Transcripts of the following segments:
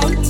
tight.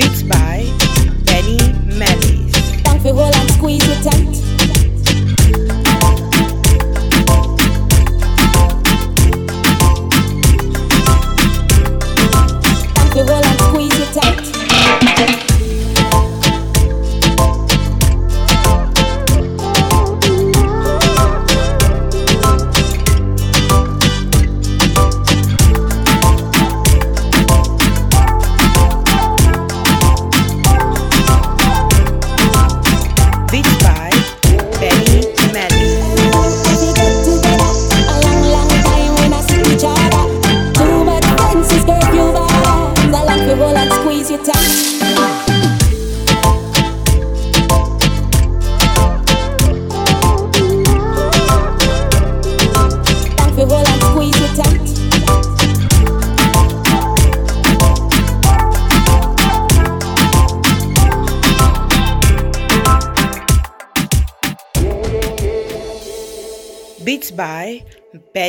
Beats by Benny Mellies. Thank for hold and squeeze. Beats by Ben